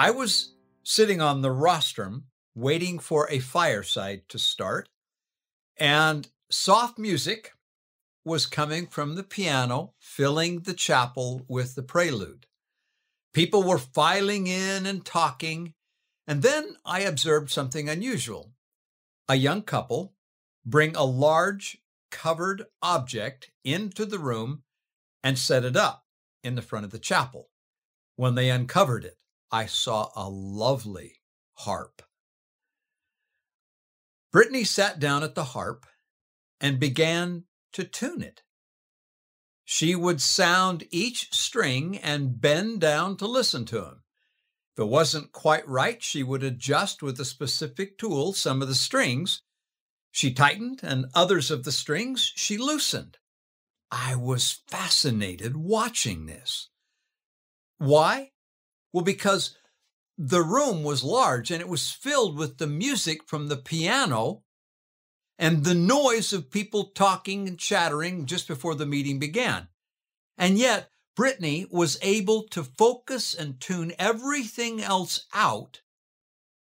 I was sitting on the rostrum waiting for a fireside to start, and soft music was coming from the piano, filling the chapel with the prelude. People were filing in and talking, and then I observed something unusual. A young couple bring a large covered object into the room and set it up in the front of the chapel. When they uncovered it, I saw a lovely harp. Brittani sat down at the harp and began to tune it. She would sound each string and bend down to listen to him. If it wasn't quite right, she would adjust with a specific tool some of the strings. She tightened, and others of the strings she loosened. I was fascinated watching this. Why? Well, because the room was large and it was filled with the music from the piano and the noise of people talking and chattering just before the meeting began. And yet, Brittani was able to focus and tune everything else out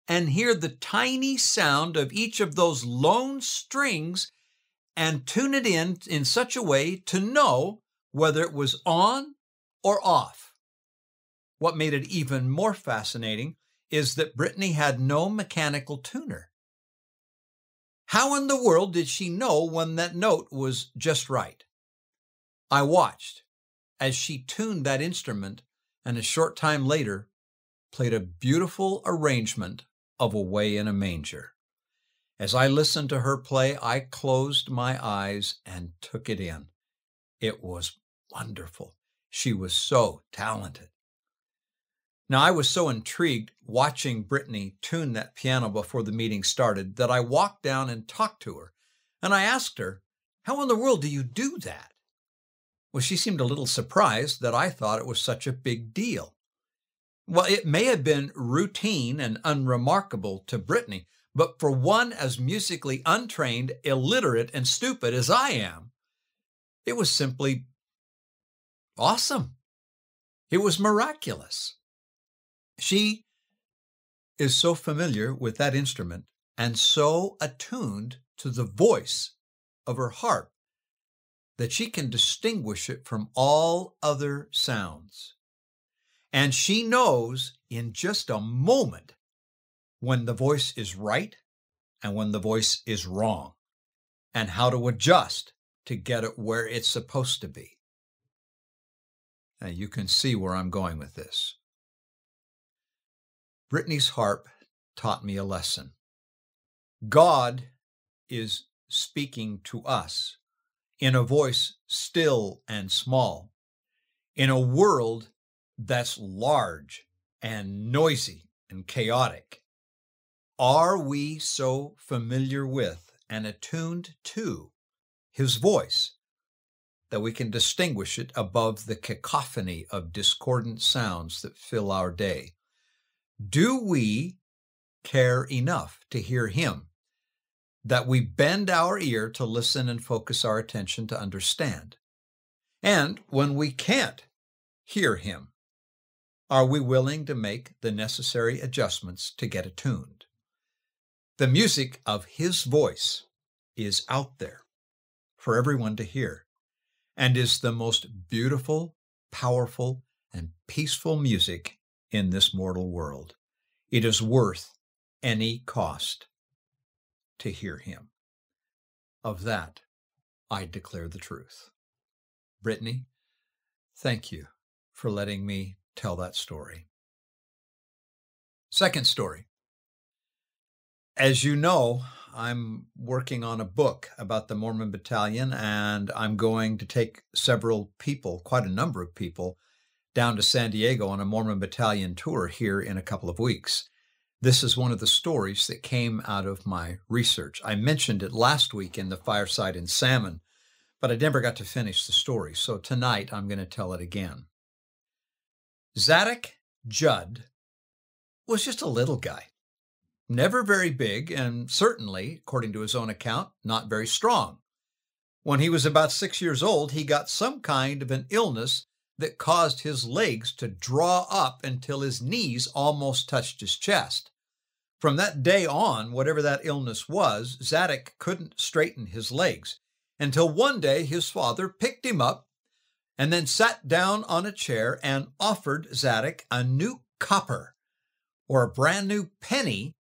and hear the tiny sound of each of those lone strings and tune it in in such a way to know whether it was on or off. What made it even more fascinating is that Brittani had no mechanical tuner. How in the world did she know when that note was just right? I watched as she tuned that instrument and a short time later played a beautiful arrangement of Away in a Manger. As I listened to her play, I closed my eyes and took it in. It was wonderful. She was so talented. Now, I was so intrigued watching Brittani tune that piano before the meeting started that I walked down and talked to her. And I asked her, How in the world do you do that? Well, she seemed a little surprised that I thought it was such a big deal. Well, it may have been routine and unremarkable to Brittani, but for one as musically untrained, illiterate, and stupid as I am, it was simply awesome. It was miraculous. She is so familiar with that instrument and so attuned to the voice of her harp that she can distinguish it from all other sounds. And she knows in just a moment when the voice is right and when the voice is wrong, and how to adjust to get it where it's supposed to be. Now you can see where I'm going with this. Brittani's harp taught me a lesson. God is speaking to us in a voice still and small, in a world that's large and noisy and chaotic. Are we so familiar with and attuned to his voice that we can distinguish it above the cacophony of discordant sounds that fill our day? Do we care enough to hear Him that we bend our ear to listen and focus our attention to understand? And when we can't hear Him, are we willing to make the necessary adjustments to get attuned? The music of His voice is out there for everyone to hear and is the most beautiful, powerful, and peaceful music in this mortal world. It is worth any cost to hear him. Of that, I declare the truth. Brittani, thank you for letting me tell that story. Second story. As you know, I'm working on a book about the Mormon Battalion, and I'm going to take several people, quite a number of people, down to San Diego on a Mormon battalion tour here in a couple of weeks. This is one of the stories that came out of my research. I mentioned it last week in the Fireside in Salmon, but I never got to finish the story, so tonight I'm going to tell it again. Zadok Judd was just a little guy, never very big, and certainly, according to his own account, not very strong. When he was about six years old, he got some kind of an illness that caused his legs to draw up until his knees almost touched his chest. From that day on, whatever that illness was, Zadok couldn't straighten his legs until one day his father picked him up and then sat down on a chair and offered Zadok a new copper or a brand new penny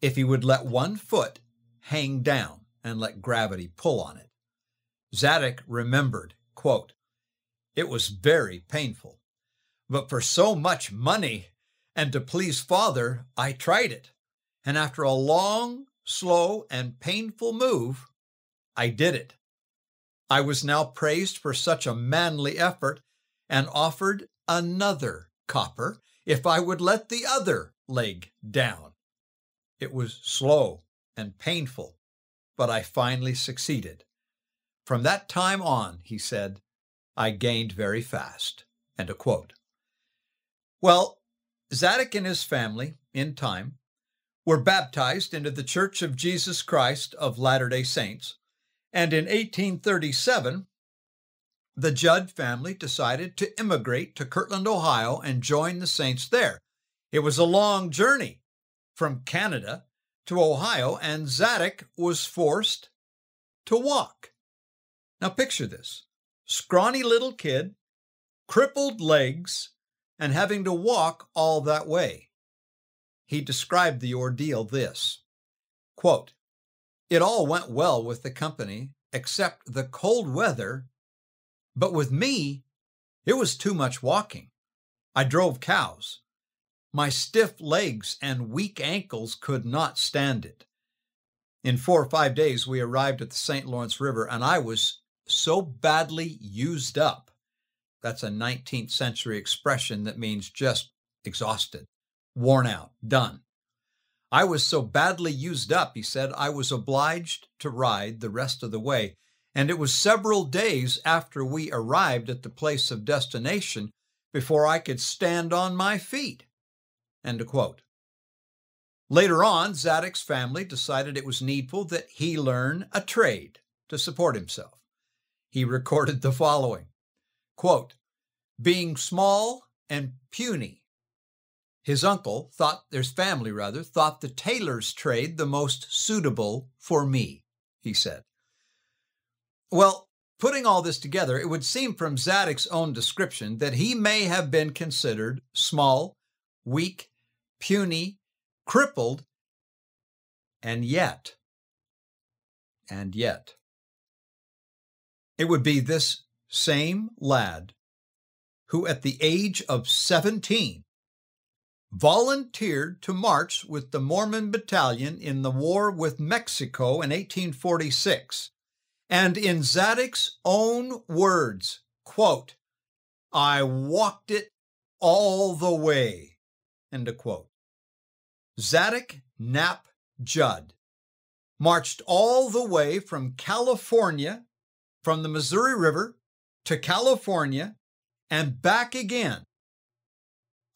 if he would let one foot hang down and let gravity pull on it. Zadok remembered, quote, It was very painful, but for so much money and to please father, I tried it. And after a long, slow, and painful move, I did it. I was now praised for such a manly effort and offered another copper if I would let the other leg down. It was slow and painful, but I finally succeeded. From that time on, he said, I gained very fast. End of quote. Well, Zadok and his family, in time, were baptized into the Church of Jesus Christ of Latter day Saints. And in 1837, the Judd family decided to immigrate to Kirtland, Ohio, and join the Saints there. It was a long journey from Canada to Ohio, and Zadok was forced to walk. Now, picture this scrawny little kid, crippled legs, and having to walk all that way. He described the ordeal this quote, It all went well with the company except the cold weather, but with me, it was too much walking. I drove cows. My stiff legs and weak ankles could not stand it. In four or five days, we arrived at the St. Lawrence River, and I was so badly used up. That's a 19th century expression that means just exhausted worn out, done. I was so badly used up, he said, I was obliged to ride the rest of the way. And it was several days after we arrived at the place of destination before I could stand on my feet. End quote. Later on, Zadok's family decided it was needful that he learn a trade to support himself. He recorded the following quote, Being small and puny, his uncle thought, his family rather, thought the tailor's trade the most suitable for me, he said. Well, putting all this together, it would seem from Zadok's own description that he may have been considered small, weak, puny, crippled, and yet, and yet, it would be this same lad who, at the age of 17, volunteered to march with the Mormon battalion in the war with Mexico in 1846. And in Zadok's own words, quote, I walked it all the way, end of quote. Zadok Knapp Judd marched all the way from California, from the Missouri River to California and back again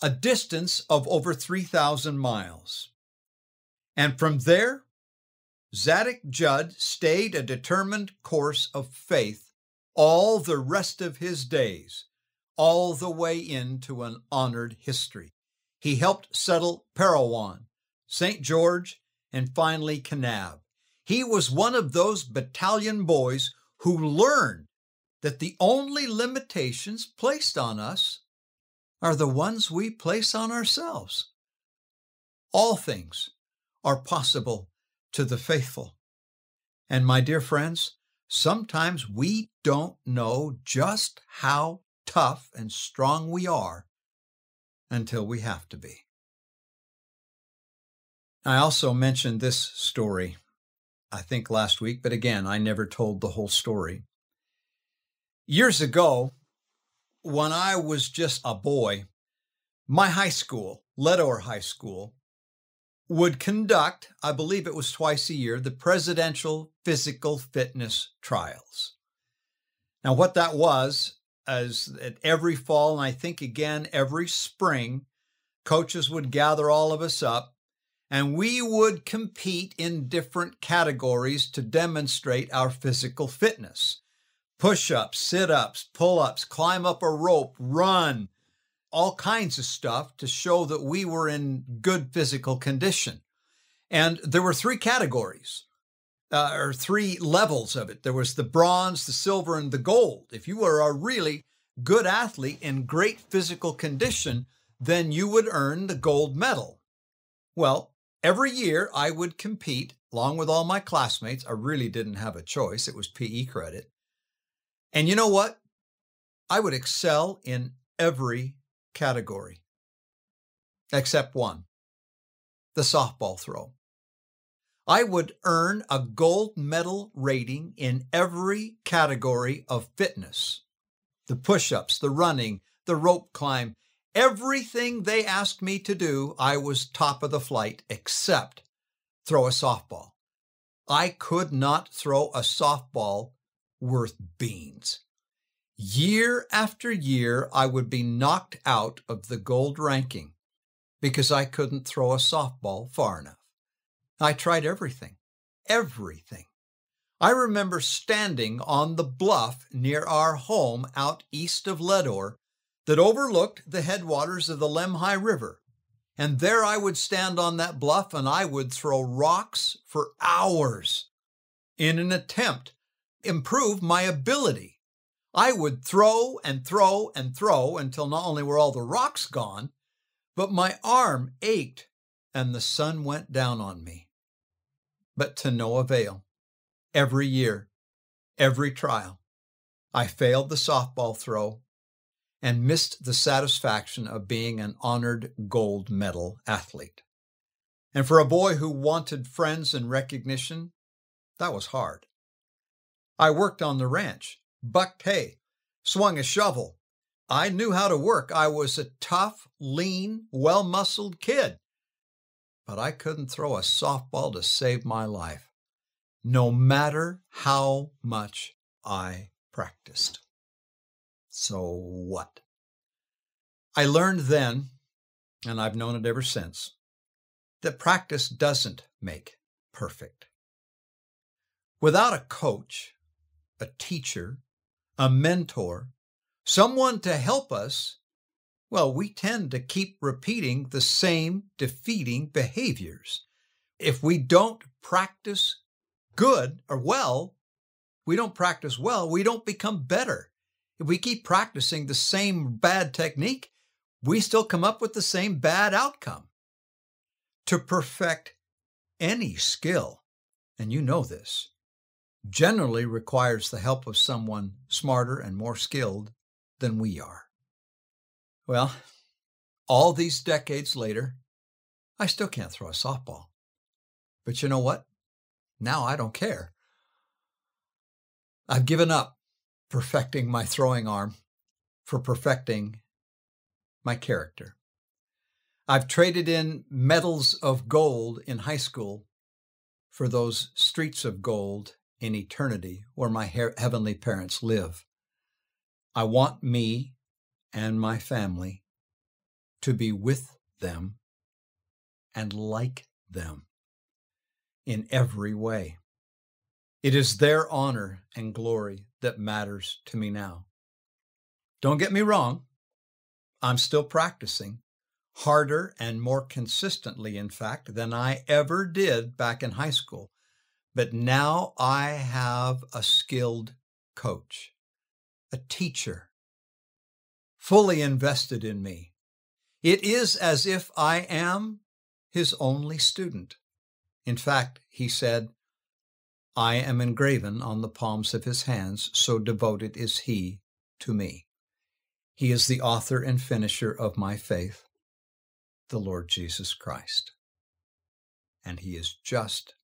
a distance of over 3,000 miles. And from there, Zadok Judd stayed a determined course of faith all the rest of his days, all the way into an honored history. He helped settle Parowan, St. George, and finally Kanab. He was one of those battalion boys who learned that the only limitations placed on us are the ones we place on ourselves. All things are possible to the faithful. And my dear friends, sometimes we don't know just how tough and strong we are until we have to be. I also mentioned this story, I think last week, but again, I never told the whole story. Years ago, when I was just a boy, my high school, Leadore High School, would conduct, I believe it was twice a year, the Presidential Physical Fitness Trials. Now, what that was, is that every fall, and I think again every spring, coaches would gather all of us up and we would compete in different categories to demonstrate our physical fitness push ups, sit ups, pull ups, climb up a rope, run, all kinds of stuff to show that we were in good physical condition. And there were three categories. Uh, or three levels of it. There was the bronze, the silver, and the gold. If you were a really good athlete in great physical condition, then you would earn the gold medal. Well, every year I would compete along with all my classmates. I really didn't have a choice, it was PE credit. And you know what? I would excel in every category except one the softball throw. I would earn a gold medal rating in every category of fitness the push ups, the running, the rope climb, everything they asked me to do, I was top of the flight except throw a softball. I could not throw a softball worth beans. Year after year, I would be knocked out of the gold ranking because I couldn't throw a softball far enough. I tried everything, everything. I remember standing on the bluff near our home out east of Leadore that overlooked the headwaters of the Lemhi River. And there I would stand on that bluff and I would throw rocks for hours in an attempt to improve my ability. I would throw and throw and throw until not only were all the rocks gone, but my arm ached and the sun went down on me. But to no avail. Every year, every trial, I failed the softball throw and missed the satisfaction of being an honored gold medal athlete. And for a boy who wanted friends and recognition, that was hard. I worked on the ranch, bucked hay, swung a shovel. I knew how to work. I was a tough, lean, well muscled kid. But I couldn't throw a softball to save my life, no matter how much I practiced. So what? I learned then, and I've known it ever since, that practice doesn't make perfect. Without a coach, a teacher, a mentor, someone to help us, well, we tend to keep repeating the same defeating behaviors. If we don't practice good or well, we don't practice well, we don't become better. If we keep practicing the same bad technique, we still come up with the same bad outcome. To perfect any skill, and you know this, generally requires the help of someone smarter and more skilled than we are. Well, all these decades later, I still can't throw a softball. But you know what? Now I don't care. I've given up perfecting my throwing arm for perfecting my character. I've traded in medals of gold in high school for those streets of gold in eternity where my heavenly parents live. I want me and my family to be with them and like them in every way. It is their honor and glory that matters to me now. Don't get me wrong, I'm still practicing harder and more consistently, in fact, than I ever did back in high school. But now I have a skilled coach, a teacher, fully invested in me. It is as if I am his only student. In fact, he said, I am engraven on the palms of his hands, so devoted is he to me. He is the author and finisher of my faith, the Lord Jesus Christ. And he is just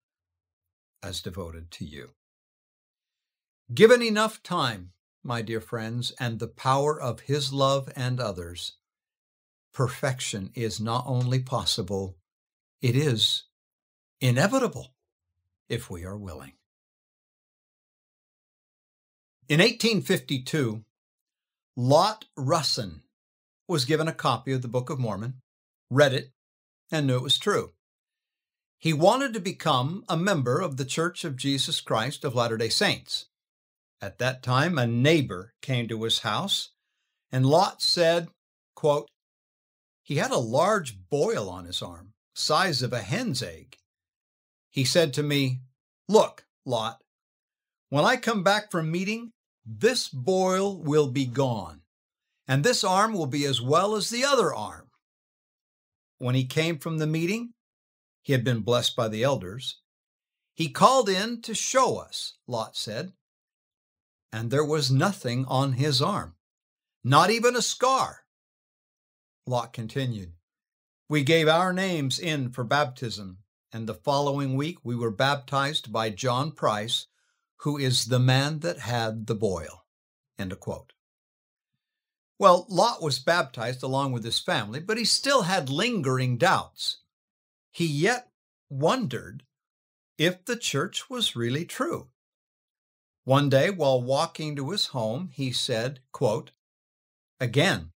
as devoted to you. Given enough time, my dear friends, and the power of His love and others, perfection is not only possible, it is inevitable if we are willing. In 1852, Lot Russon was given a copy of the Book of Mormon, read it, and knew it was true. He wanted to become a member of the Church of Jesus Christ of Latter day Saints. At that time, a neighbor came to his house, and Lot said, quote, He had a large boil on his arm, size of a hen's egg. He said to me, Look, Lot, when I come back from meeting, this boil will be gone, and this arm will be as well as the other arm. When he came from the meeting, he had been blessed by the elders. He called in to show us, Lot said, and there was nothing on his arm, not even a scar. Lot continued, We gave our names in for baptism, and the following week we were baptized by John Price, who is the man that had the boil. Well, Lot was baptized along with his family, but he still had lingering doubts. He yet wondered if the church was really true. One day, while walking to his home, he said, quote, Again,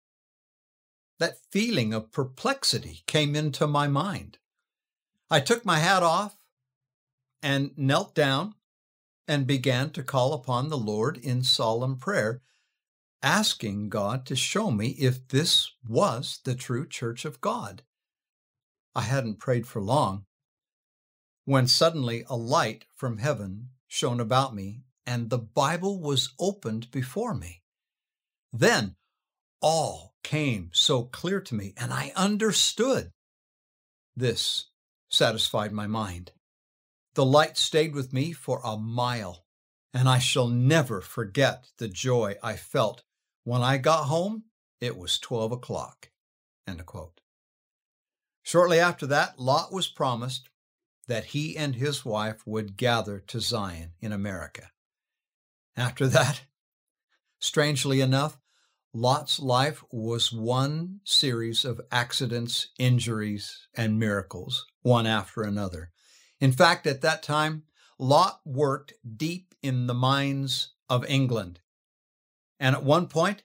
that feeling of perplexity came into my mind. I took my hat off and knelt down and began to call upon the Lord in solemn prayer, asking God to show me if this was the true church of God. I hadn't prayed for long when suddenly a light from heaven shone about me and the Bible was opened before me. Then all came so clear to me, and I understood. This satisfied my mind. The light stayed with me for a mile, and I shall never forget the joy I felt when I got home. It was 12 o'clock. Shortly after that, Lot was promised that he and his wife would gather to Zion in America. After that, strangely enough, Lot's life was one series of accidents, injuries, and miracles, one after another. In fact, at that time, Lot worked deep in the mines of England. And at one point,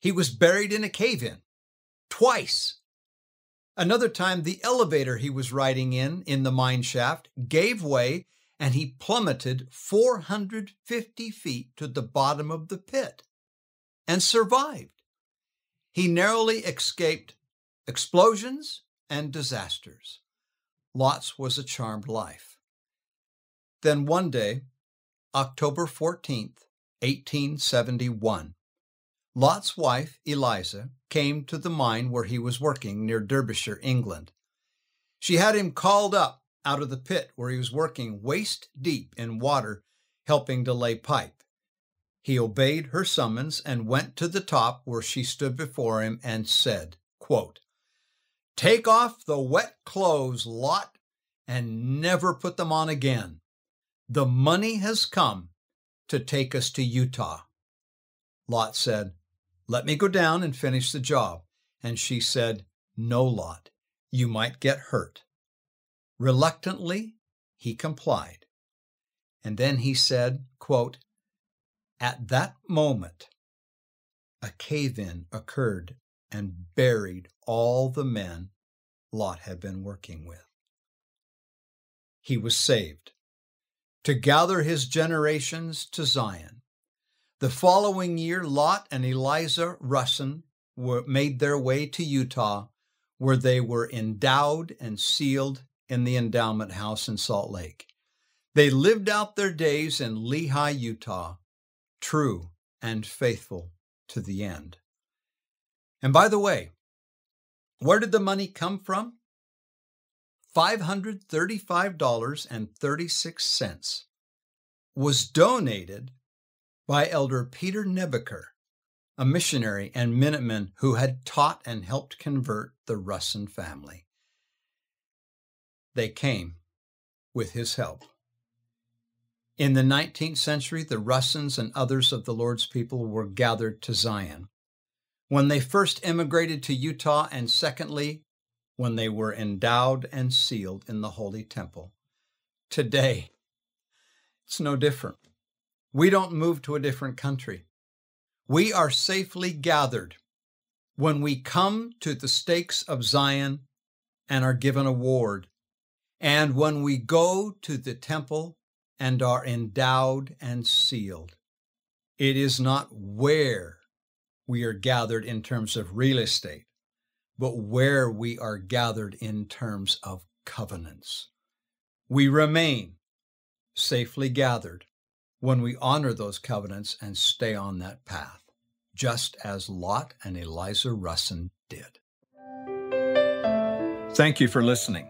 he was buried in a cave in twice. Another time, the elevator he was riding in, in the mine shaft, gave way and he plummeted 450 feet to the bottom of the pit and survived. He narrowly escaped explosions and disasters. Lot's was a charmed life. Then one day, October 14th, 1871, Lot's wife, Eliza, came to the mine where he was working near Derbyshire, England. She had him called up out of the pit where he was working waist deep in water, helping to lay pipe. He obeyed her summons and went to the top where she stood before him and said, quote, Take off the wet clothes, Lot, and never put them on again. The money has come to take us to Utah. Lot said, Let me go down and finish the job. And she said, No, Lot, you might get hurt. Reluctantly, he complied. And then he said, quote, At that moment, a cave in occurred and buried all the men Lot had been working with. He was saved to gather his generations to Zion. The following year, Lot and Eliza Russon were, made their way to Utah, where they were endowed and sealed in the endowment house in Salt Lake. They lived out their days in Lehi, Utah, true and faithful to the end. And by the way, where did the money come from? $535.36 was donated by Elder Peter Nebeker, a missionary and Minuteman who had taught and helped convert the Russon family. They came with his help. In the 19th century, the Russons and others of the Lord's people were gathered to Zion. When they first immigrated to Utah, and secondly, when they were endowed and sealed in the Holy Temple. Today, it's no different. We don't move to a different country. We are safely gathered when we come to the stakes of Zion and are given a ward, and when we go to the temple and are endowed and sealed. It is not where we are gathered in terms of real estate, but where we are gathered in terms of covenants. We remain safely gathered when we honor those covenants and stay on that path, just as Lot and Eliza Russon did. Thank you for listening.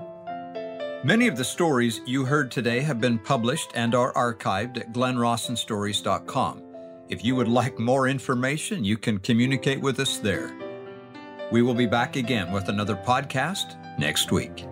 Many of the stories you heard today have been published and are archived at glennrawsonstories.com. If you would like more information, you can communicate with us there. We will be back again with another podcast next week.